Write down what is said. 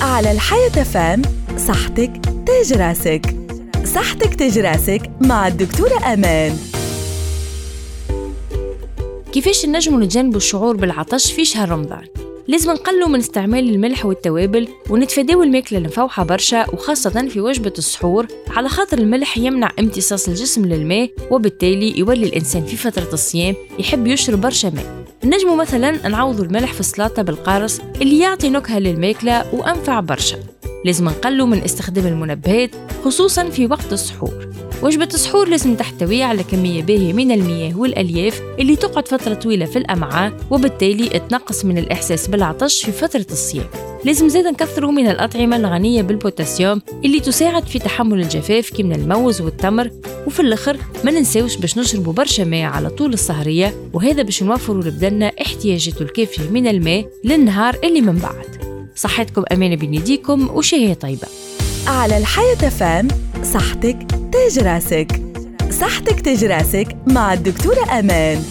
على الحياة فام صحتك تاج راسك. صحتك تاج راسك مع الدكتورة أمان. كيفاش نجموا نتجنبوا الشعور بالعطش في شهر رمضان؟ لازم نقلوا من استعمال الملح والتوابل ونتفاداو الماكلة المفوحة برشا وخاصة في وجبة السحور على خاطر الملح يمنع امتصاص الجسم للماء وبالتالي يولي الإنسان في فترة الصيام يحب يشرب برشا ماء. نجموا مثلا نعوضوا الملح في السلطة بالقارص اللي يعطي نكهة للماكلة وأنفع برشا. لازم نقلوا من استخدام المنبهات خصوصا في وقت السحور. وجبة السحور لازم تحتوي على كمية باهية من المياه والألياف اللي تقعد فترة طويلة في الأمعاء وبالتالي تنقص من الإحساس بالعطش في فترة الصيام لازم زيدا نكثروا من الأطعمة الغنية بالبوتاسيوم اللي تساعد في تحمل الجفاف كمن الموز والتمر. وفي الآخر ما ننساوش باش نشربوا برشا ماء على طول السهرية وهذا باش نوفروا لبدننا احتياجاته الكافية من الماء للنهار اللي من بعد. صحتكم أمانة بين يديكم وشهية طيبة. على الحياة فام صحتك تاج راسك. صحتك تاج راسك مع الدكتورة أمان.